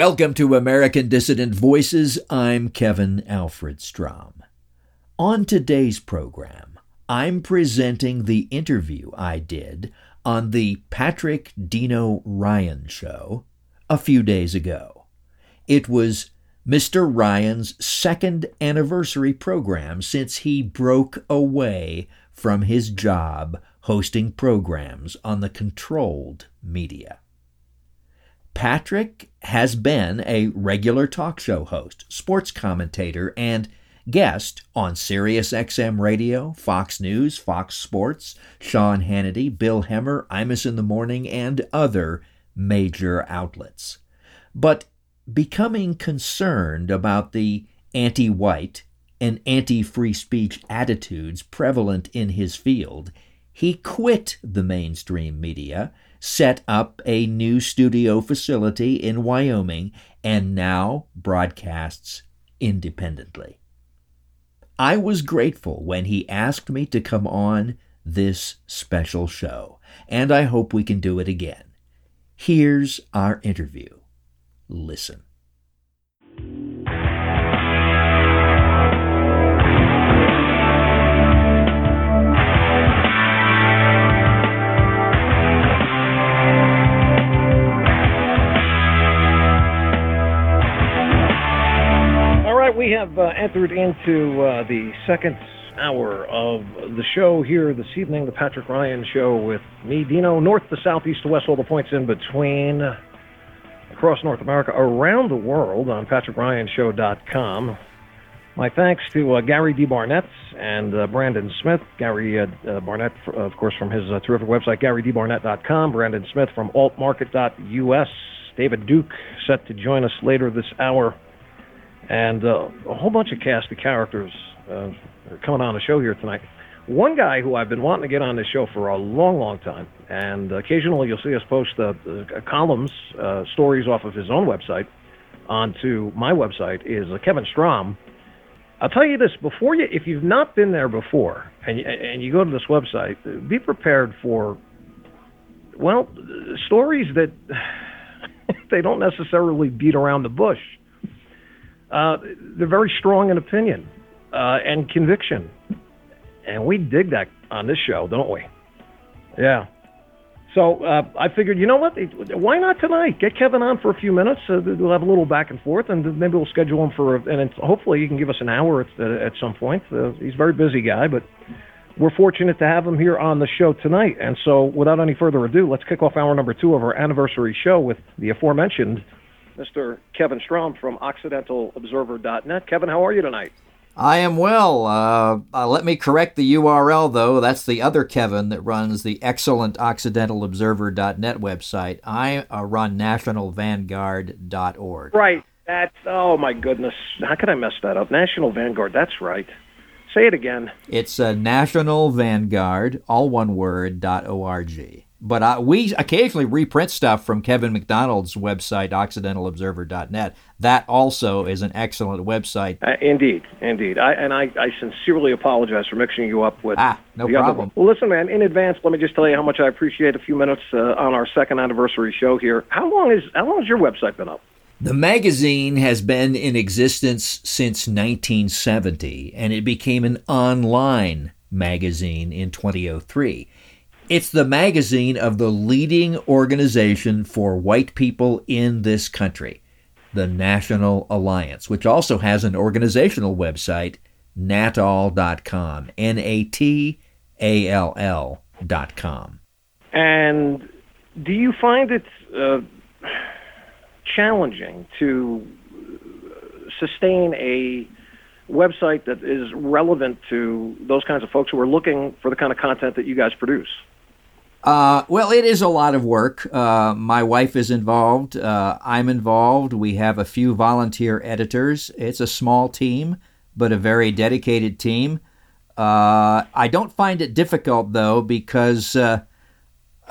Welcome to American Dissident Voices. I'm Kevin Alfred Strom. On today's program, I'm presenting the interview I did on the Patrick Dino Ryan show a few days ago. It was Mr. Ryan's second anniversary program since he broke away from his job hosting programs on the controlled media. Patrick has been a regular talk show host, sports commentator, and guest on Sirius XM Radio, Fox News, Fox Sports, Sean Hannity, Bill Hemmer, Imus in the Morning, and other major outlets. But becoming concerned about the anti white and anti free speech attitudes prevalent in his field, he quit the mainstream media set up a new studio facility in Wyoming and now broadcasts independently. I was grateful when he asked me to come on this special show, and I hope we can do it again. Here's our interview. Listen. Uh, entered into uh, the second hour of the show here this evening, the Patrick Ryan Show with me, Dino, north to south, east to west, all the points in between, across North America, around the world on PatrickRyanShow.com. My thanks to uh, Gary D. Barnett and uh, Brandon Smith. Gary uh, uh Barnett, of course, from his uh, terrific website, GaryDBarnett.com. Brandon Smith from AltMarket.us. David Duke set to join us later this hour and uh, a whole bunch of cast of characters uh, are coming on the show here tonight. One guy who I've been wanting to get on this show for a long, long time, and occasionally you'll see us post uh, columns, uh, stories off of his own website onto my website, is uh, Kevin Strom. I'll tell you this before you, if you've not been there before, and and you go to this website, be prepared for, well, stories that they don't necessarily beat around the bush uh, they're very strong in opinion uh, and conviction. And we dig that on this show, don't we? Yeah. So uh, I figured, you know what? Why not tonight? Get Kevin on for a few minutes. Uh, we'll have a little back and forth, and maybe we'll schedule him for. And hopefully, he can give us an hour at, at some point. Uh, he's a very busy guy, but we're fortunate to have him here on the show tonight. And so, without any further ado, let's kick off hour number two of our anniversary show with the aforementioned Mr. Kevin Strom from OccidentalObserver.net. Kevin, how are you tonight? I am well. Uh, uh, let me correct the URL, though. That's the other Kevin that runs the excellent OccidentalObserver.net website. I uh, run NationalVanguard.org. Right. That's, oh my goodness. How could I mess that up? National Vanguard, that's right. Say it again. It's uh, National Vanguard, all one word, dot .org. But uh, we occasionally reprint stuff from Kevin MacDonald's website, OccidentalObserver.net. That also is an excellent website. Uh, indeed, indeed. I, and I, I, sincerely apologize for mixing you up with ah, no the problem. other one. Well, listen, man, in advance, let me just tell you how much I appreciate a few minutes uh, on our second anniversary show here. How long is how long has your website been up? The magazine has been in existence since 1970, and it became an online magazine in 2003. It's the magazine of the leading organization for white people in this country, the National Alliance, which also has an organizational website, natall.com, N A T A L L.com. And do you find it uh, challenging to sustain a website that is relevant to those kinds of folks who are looking for the kind of content that you guys produce? Uh, well, it is a lot of work. Uh, my wife is involved. Uh, I'm involved. We have a few volunteer editors. It's a small team, but a very dedicated team. Uh, I don't find it difficult, though, because, uh,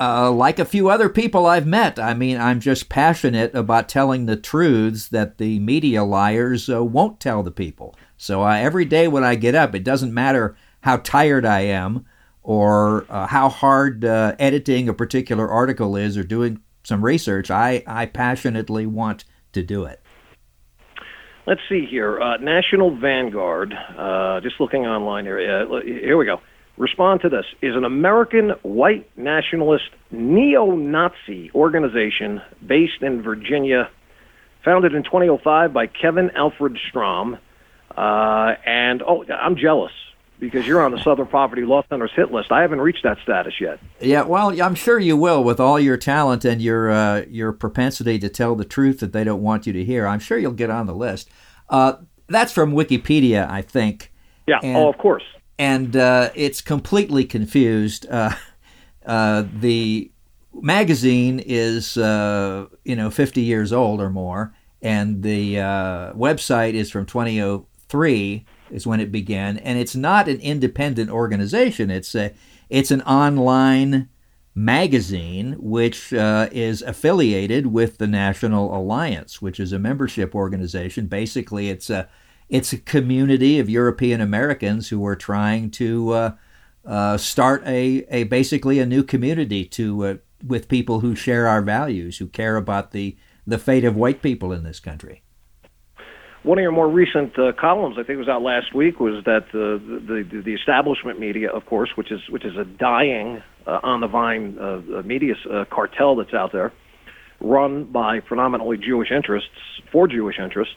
uh, like a few other people I've met, I mean, I'm just passionate about telling the truths that the media liars won't tell the people. So every day when I get up, it doesn't matter how tired I am or uh, how hard uh, editing a particular article is or doing some research, I, I passionately want to do it? Let's see here. Uh, National Vanguard, uh, just looking online here. Uh, here we go. Respond to this. Is an American white nationalist neo Nazi organization based in Virginia, founded in 2005 by Kevin Alfred Strom. Uh, and, oh, I'm jealous because you're on the Southern Poverty Law Center's hit list. I haven't reached that status yet. Yeah, well, I'm sure you will with all your talent and your uh, your propensity to tell the truth that they don't want you to hear. I'm sure you'll get on the list. Uh, that's from Wikipedia, I think. Yeah. And, oh, of course. And uh, it's completely confused. Uh, uh, the magazine is uh, you know 50 years old or more, and the website is from 2003 is when it began, and it's not an independent organization. It's a it's an online magazine which uh, is affiliated with the National Alliance, which is a membership organization. Basically, it's a it's a community of European Americans who are trying to uh, uh, start a, a basically a new community to uh, with people who share our values, who care about the the fate of white people in this country one of your more recent uh, columns, I think it was out last week, was that uh, the, the the establishment media, of course, which is which is a dying uh, on the vine uh, media uh, cartel that's out there, run by predominantly Jewish interests for Jewish interests.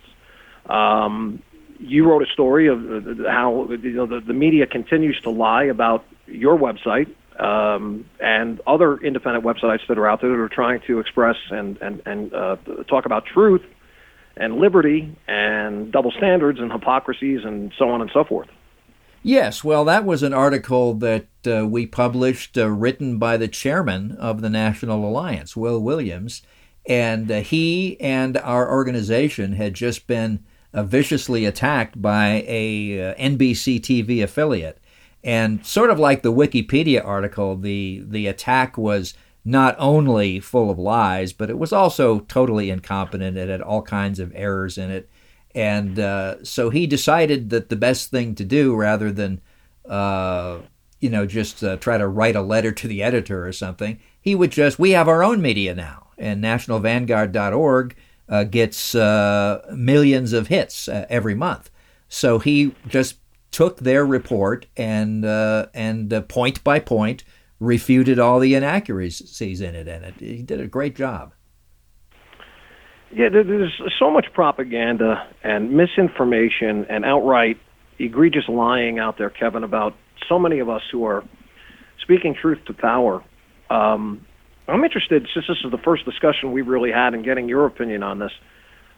Um, you wrote a story of uh, how you know the, the media continues to lie about your website um, and other independent websites that are out there that are trying to express and and and uh, talk about truth and liberty and double standards and hypocrisies and so on and so forth. Yes, well, that was an article that uh, we published, uh, written by the chairman of the National Alliance, Will Williams, and uh, he and our organization had just been uh, viciously attacked by a uh, NBC TV affiliate, and sort of like the Wikipedia article, the the attack was not only full of lies, but it was also totally incompetent. It had all kinds of errors in it. And uh, so he decided that the best thing to do, rather than, uh, you know, just uh, try to write a letter to the editor or something, he would just, we have our own media now. And nationalvanguard.org uh, gets uh, millions of hits uh, every month. So he just took their report and, and point by point, refuted all the inaccuracies in it, and it, he did a great job. Yeah, there's so much propaganda and misinformation and outright egregious lying out there, Kevin, about so many of us who are speaking truth to power. Um, I'm interested, since this is the first discussion we've really had, in getting your opinion on this.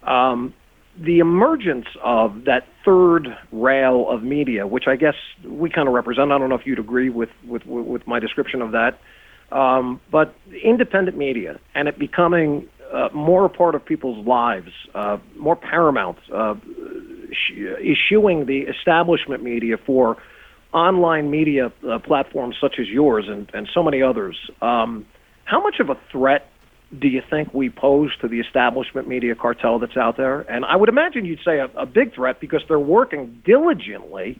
Um, the emergence of that third rail of media, which I guess we kind of represent. I don't know if you'd agree with with with my description of that, um, but independent media and it becoming uh, more a part of people's lives, uh, more paramount, uh, the establishment media for online media uh, platforms such as yours and, and so many others. Um, how much of a threat do you think we pose to the establishment media cartel that's out there? And I would imagine you'd say a, a big threat because they're working diligently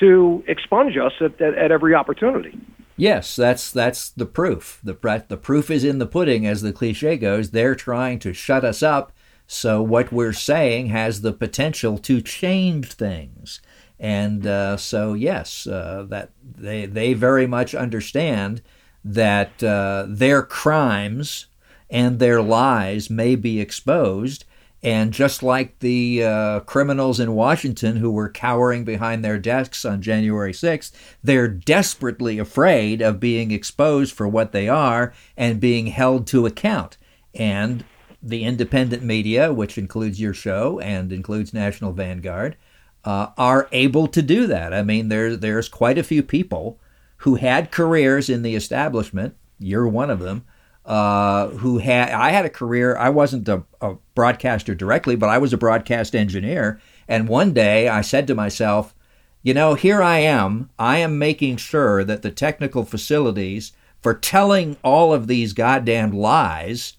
to expunge us at, at, at, every opportunity. Yes, that's that's the proof. The the proof is in the pudding, as the cliche goes. They're trying to shut us up, so what we're saying has the potential to change things. And uh, so, yes, uh, that they they very much understand that uh, their crimes and their lies may be exposed. And just like the uh, criminals in Washington who were cowering behind their desks on January 6th, they're desperately afraid of being exposed for what they are and being held to account. And the independent media, which includes your show and includes National Vanguard, uh, are able to do that. I mean, there, there's quite a few people who had careers in the establishment. You're one of them uh, who had I had a career. I wasn't a, a broadcaster directly, but I was a broadcast engineer. And one day I said to myself, you know, here I am. I am making sure that the technical facilities for telling all of these goddamn lies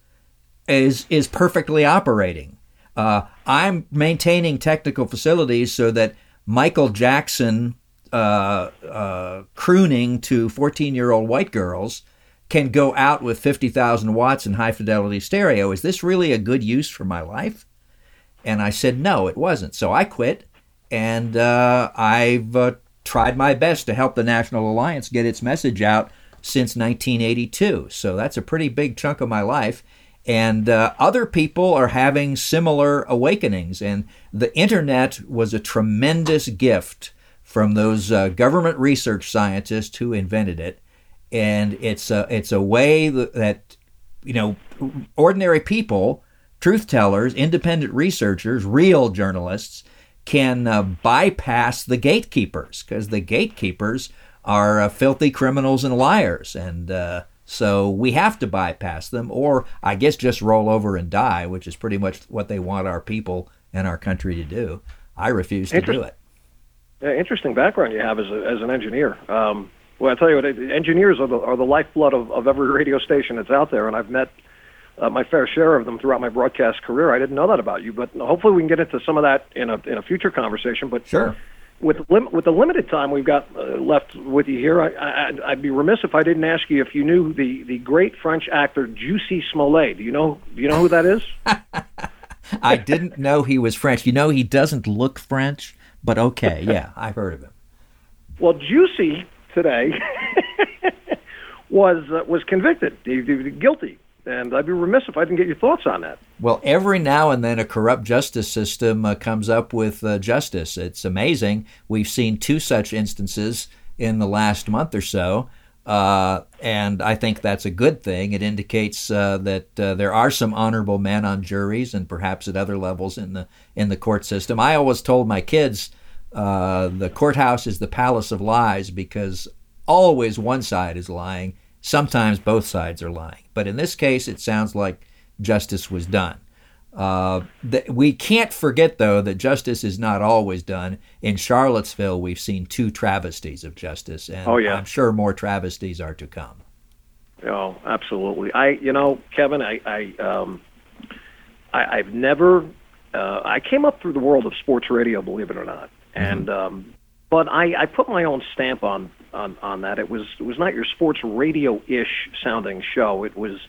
is is perfectly operating. Uh, I'm maintaining technical facilities so that Michael Jackson uh, uh, crooning to 14 year old white girls can go out with 50,000 watts in high fidelity stereo. Is this really a good use for my life? And I said, no, it wasn't. So I quit, and uh, I've uh, tried my best to help the National Alliance get its message out since 1982. So that's a pretty big chunk of my life. And uh, other people are having similar awakenings. And the internet was a tremendous gift from those uh, government research scientists who invented it. And it's a, it's a way that, you know, ordinary people, truth tellers, independent researchers, real journalists can uh, bypass the gatekeepers because the gatekeepers are uh, filthy criminals and liars. And uh, so we have to bypass them, or I guess just roll over and die, which is pretty much what they want our people and our country to do. I refuse to do it. Yeah, interesting background you have as, a, as an engineer. Um, well, I tell you what, engineers are the, are the lifeblood of, of every radio station that's out there, and I've met uh, my fair share of them throughout my broadcast career. I didn't know that about you, but hopefully we can get into some of that in a in a future conversation. But sure with lim- with the limited time we've got uh, left with you here, I, I, would be remiss if I didn't ask you if you knew the, the great French actor Juicy Smollett. Do you know Do you know who that is? I didn't know he was French. You know, he doesn't look French, but okay, yeah, I've heard of him. Well, Jussie today was uh, was convicted, he, guilty and I'd be remiss if I didn't get your thoughts on that. Well, every now and then a corrupt justice system uh, comes up with uh, justice. It's amazing. We've seen two such instances in the last month or so. Uh, and I think that's a good thing. It indicates uh, that uh, there are some honorable men on juries and perhaps at other levels in the in the court system. I always told my kids uh, the courthouse is the palace of lies because always one side is lying Sometimes both sides are lying. But in this case, it sounds like justice was done. Uh, th- we can't forget, though, that justice is not always done. In Charlottesville, we've seen two travesties of justice, and oh, yeah. I'm sure more travesties are to come. Oh, absolutely. I, you know, Kevin, I, I, um, I I've never. Uh, I came up through the world of sports radio, believe it or not. And um, but I, I put my own stamp on on on that. It was it was not your sports radio ish sounding show. It was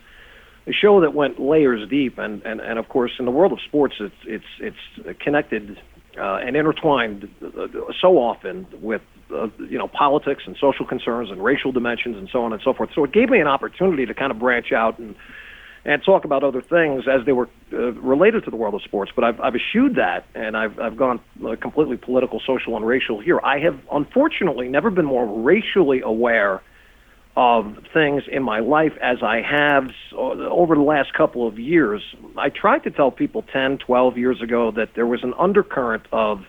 a show that went layers deep, and and and of course, in the world of sports, it's it's it's connected uh, and intertwined uh, so often with uh, you know politics and social concerns and racial dimensions and so on and so forth. So it gave me an opportunity to kind of branch out and and talk about other things as they were uh, related to the world of sports. But I've, I've eschewed that, and I've, I've gone uh, completely political, social, and racial here. I have unfortunately never been more racially aware of things in my life as I have over the last couple of years. I tried to tell people 10, 12 years ago that there was an undercurrent of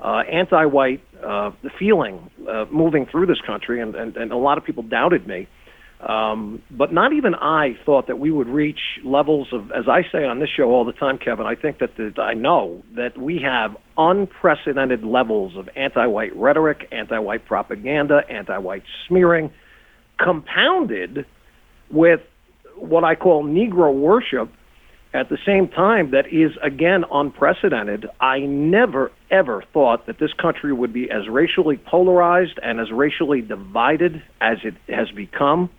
uh, anti-white uh, feeling uh, moving through this country, and, and, and a lot of people doubted me. Um, but not even I thought that we would reach levels of, as I say on this show all the time, Kevin. I think that the, I know that we have unprecedented levels of anti-white rhetoric, anti-white propaganda, anti-white smearing, compounded with what I call Negro worship. At the same time, that is again unprecedented. I never ever thought that this country would be as racially polarized and as racially divided as it has become.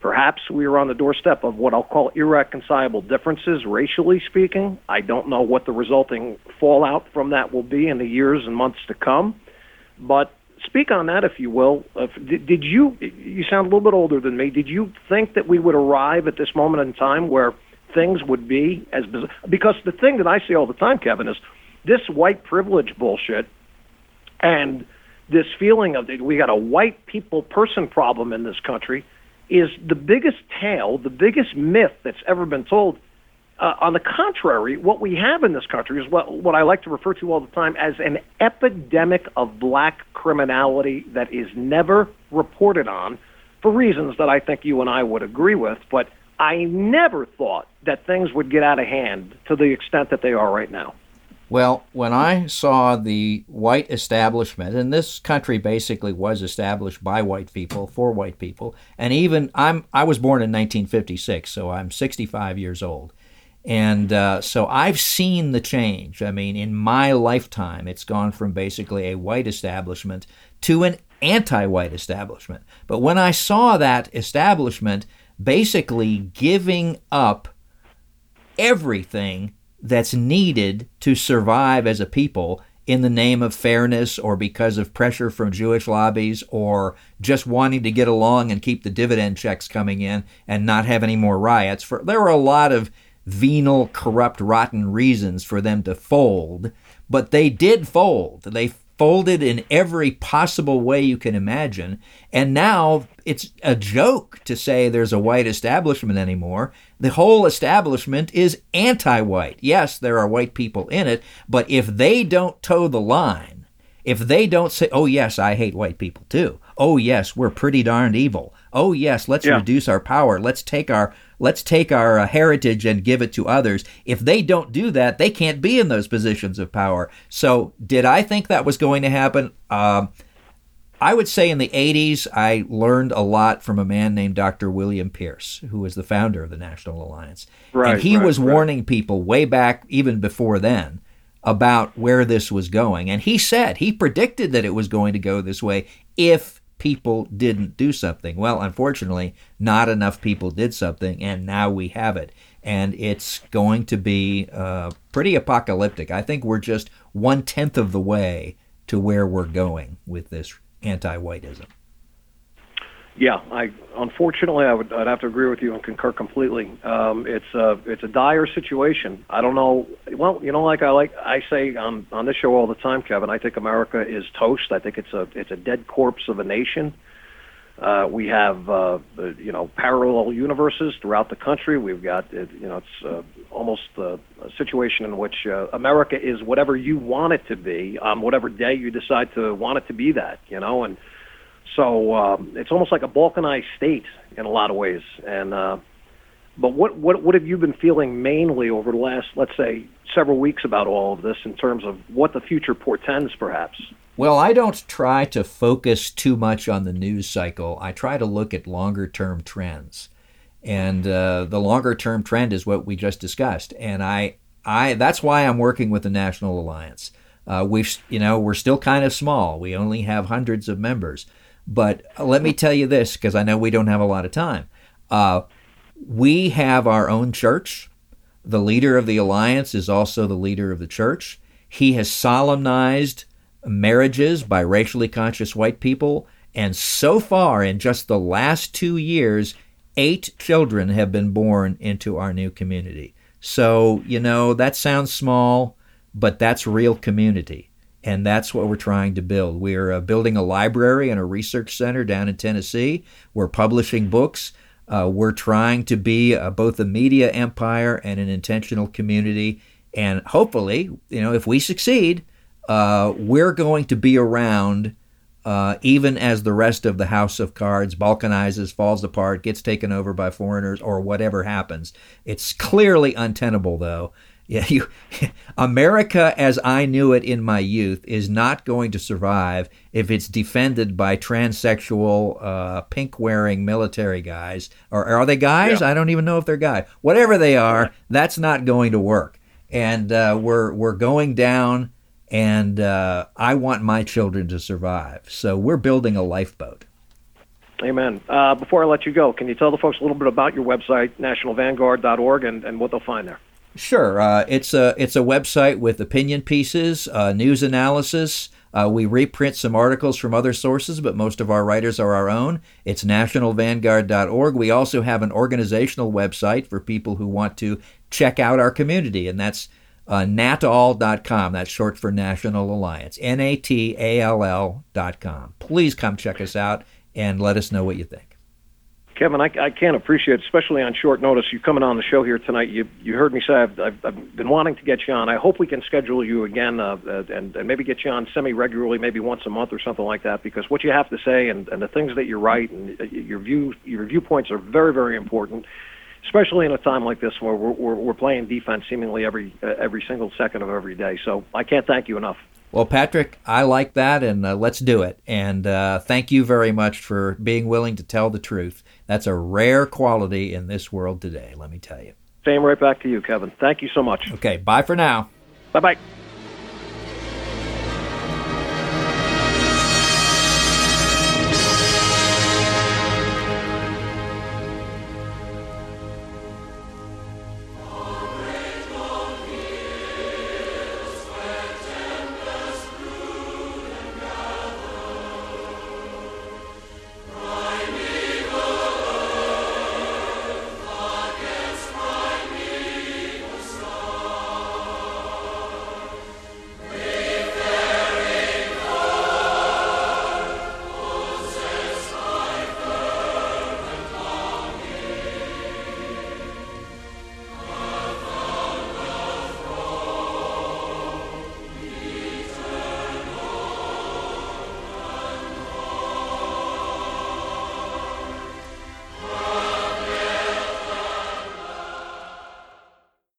Perhaps we are on the doorstep of what I'll call irreconcilable differences, racially speaking. I don't know what the resulting fallout from that will be in the years and months to come. But speak on that, if you will. Did, did you, you sound a little bit older than me, did you think that we would arrive at this moment in time where things would be as bizarre? Because the thing that I see all the time, Kevin, is this white privilege bullshit and this feeling of we got a white people person problem in this country is the biggest tale, the biggest myth that's ever been told. Uh, on the contrary, what we have in this country is what, what I like to refer to all the time as an epidemic of black criminality that is never reported on for reasons that I think you and I would agree with. But I never thought that things would get out of hand to the extent that they are right now. Well, when I saw the white establishment, and this country basically was established by white people for white people, and even I'm I was born in 1956, so I'm 65 years old, and uh, so I've seen the change. I mean, in my lifetime, it's gone from basically a white establishment to an anti-white establishment. But when I saw that establishment, basically giving up everything that's needed to survive as a people in the name of fairness or because of pressure from Jewish lobbies or just wanting to get along and keep the dividend checks coming in and not have any more riots. For there were a lot of venal, corrupt, rotten reasons for them to fold, but they did fold. They folded in every possible way you can imagine. And now it's a joke to say there's a white establishment anymore. The whole establishment is anti white. Yes, there are white people in it, but if they don't toe the line, if they don't say, oh, yes, I hate white people too. Oh, yes, we're pretty darned evil. Oh, yes, let's yeah. reduce our power. Let's take our let's take our uh, heritage and give it to others. If they don't do that, they can't be in those positions of power. So, did I think that was going to happen? Um, I would say in the 80s, I learned a lot from a man named Dr. William Pierce, who was the founder of the National Alliance. Right, and he right, was right. warning people way back, even before then, about where this was going. And he said, he predicted that it was going to go this way if people didn't do something. Well, unfortunately, not enough people did something, and now we have it. And it's going to be uh, pretty apocalyptic. I think we're just one tenth of the way to where we're going with this anti whiteism. Yeah, I unfortunately I would I'd have to agree with you and concur completely. Um, it's a it's a dire situation. I don't know. Well, you know, like I like I say on on this show all the time, Kevin. I think America is toast. I think it's a it's a dead corpse of a nation. Uh, we have uh, you know parallel universes throughout the country. We've got you know it's uh, almost a, a situation in which uh, America is whatever you want it to be on whatever day you decide to want it to be that. You know and so um, it's almost like a balkanized state in a lot of ways. And uh, but what what what have you been feeling mainly over the last, let's say, several weeks about all of this in terms of what the future portends, perhaps? Well, I don't try to focus too much on the news cycle. I try to look at longer term trends. And uh, the longer term trend is what we just discussed. And I, I that's why I'm working with the National Alliance. Uh, we've, you know, we're still kind of small. We only have hundreds of members. But let me tell you this, because I know we don't have a lot of time. Uh, we have our own church. The leader of the alliance is also the leader of the church. He has solemnized marriages by racially conscious white people. And so far, in just the last two years, eight children have been born into our new community. So, you know, that sounds small, but that's real community and that's what we're trying to build. We're uh, building a library and a research center down in Tennessee. We're publishing books. Uh, we're trying to be uh, both a media empire and an intentional community. And hopefully, you know, if we succeed, uh, we're going to be around uh, even as the rest of the House of Cards balkanizes, falls apart, gets taken over by foreigners, or whatever happens. It's clearly untenable, though, yeah, you, America as I knew it in my youth is not going to survive if it's defended by transsexual, uh, pink wearing military guys. Or are they guys? Yeah. I don't even know if they're guys. Whatever they are, that's not going to work. And uh, we're we're going down, and uh, I want my children to survive. So we're building a lifeboat. Amen. Uh, before I let you go, can you tell the folks a little bit about your website, nationalvanguard.org, and, and what they'll find there? Sure. Uh, it's a it's a website with opinion pieces, uh, news analysis. Uh, we reprint some articles from other sources, but most of our writers are our own. It's nationalvanguard.org. We also have an organizational website for people who want to check out our community, and that's uh, natall.com. That's short for National Alliance. N A T A L L.com. Please come check us out and let us know what you think. Kevin, I, I can't appreciate, especially on short notice, you coming on the show here tonight. You you heard me say I've, I've, I've been wanting to get you on. I hope we can schedule you again uh, uh, and, and maybe get you on semi regularly, maybe once a month or something like that. Because what you have to say and, and the things that you write and uh, your view your viewpoints are very very important, especially in a time like this where we're we're, we're playing defense seemingly every uh, every single second of every day. So I can't thank you enough. Well, Patrick, I like that, and uh, let's do it. And uh, thank you very much for being willing to tell the truth. That's a rare quality in this world today, let me tell you. Same right back to you, Kevin. Thank you so much. Okay, bye for now. Bye bye.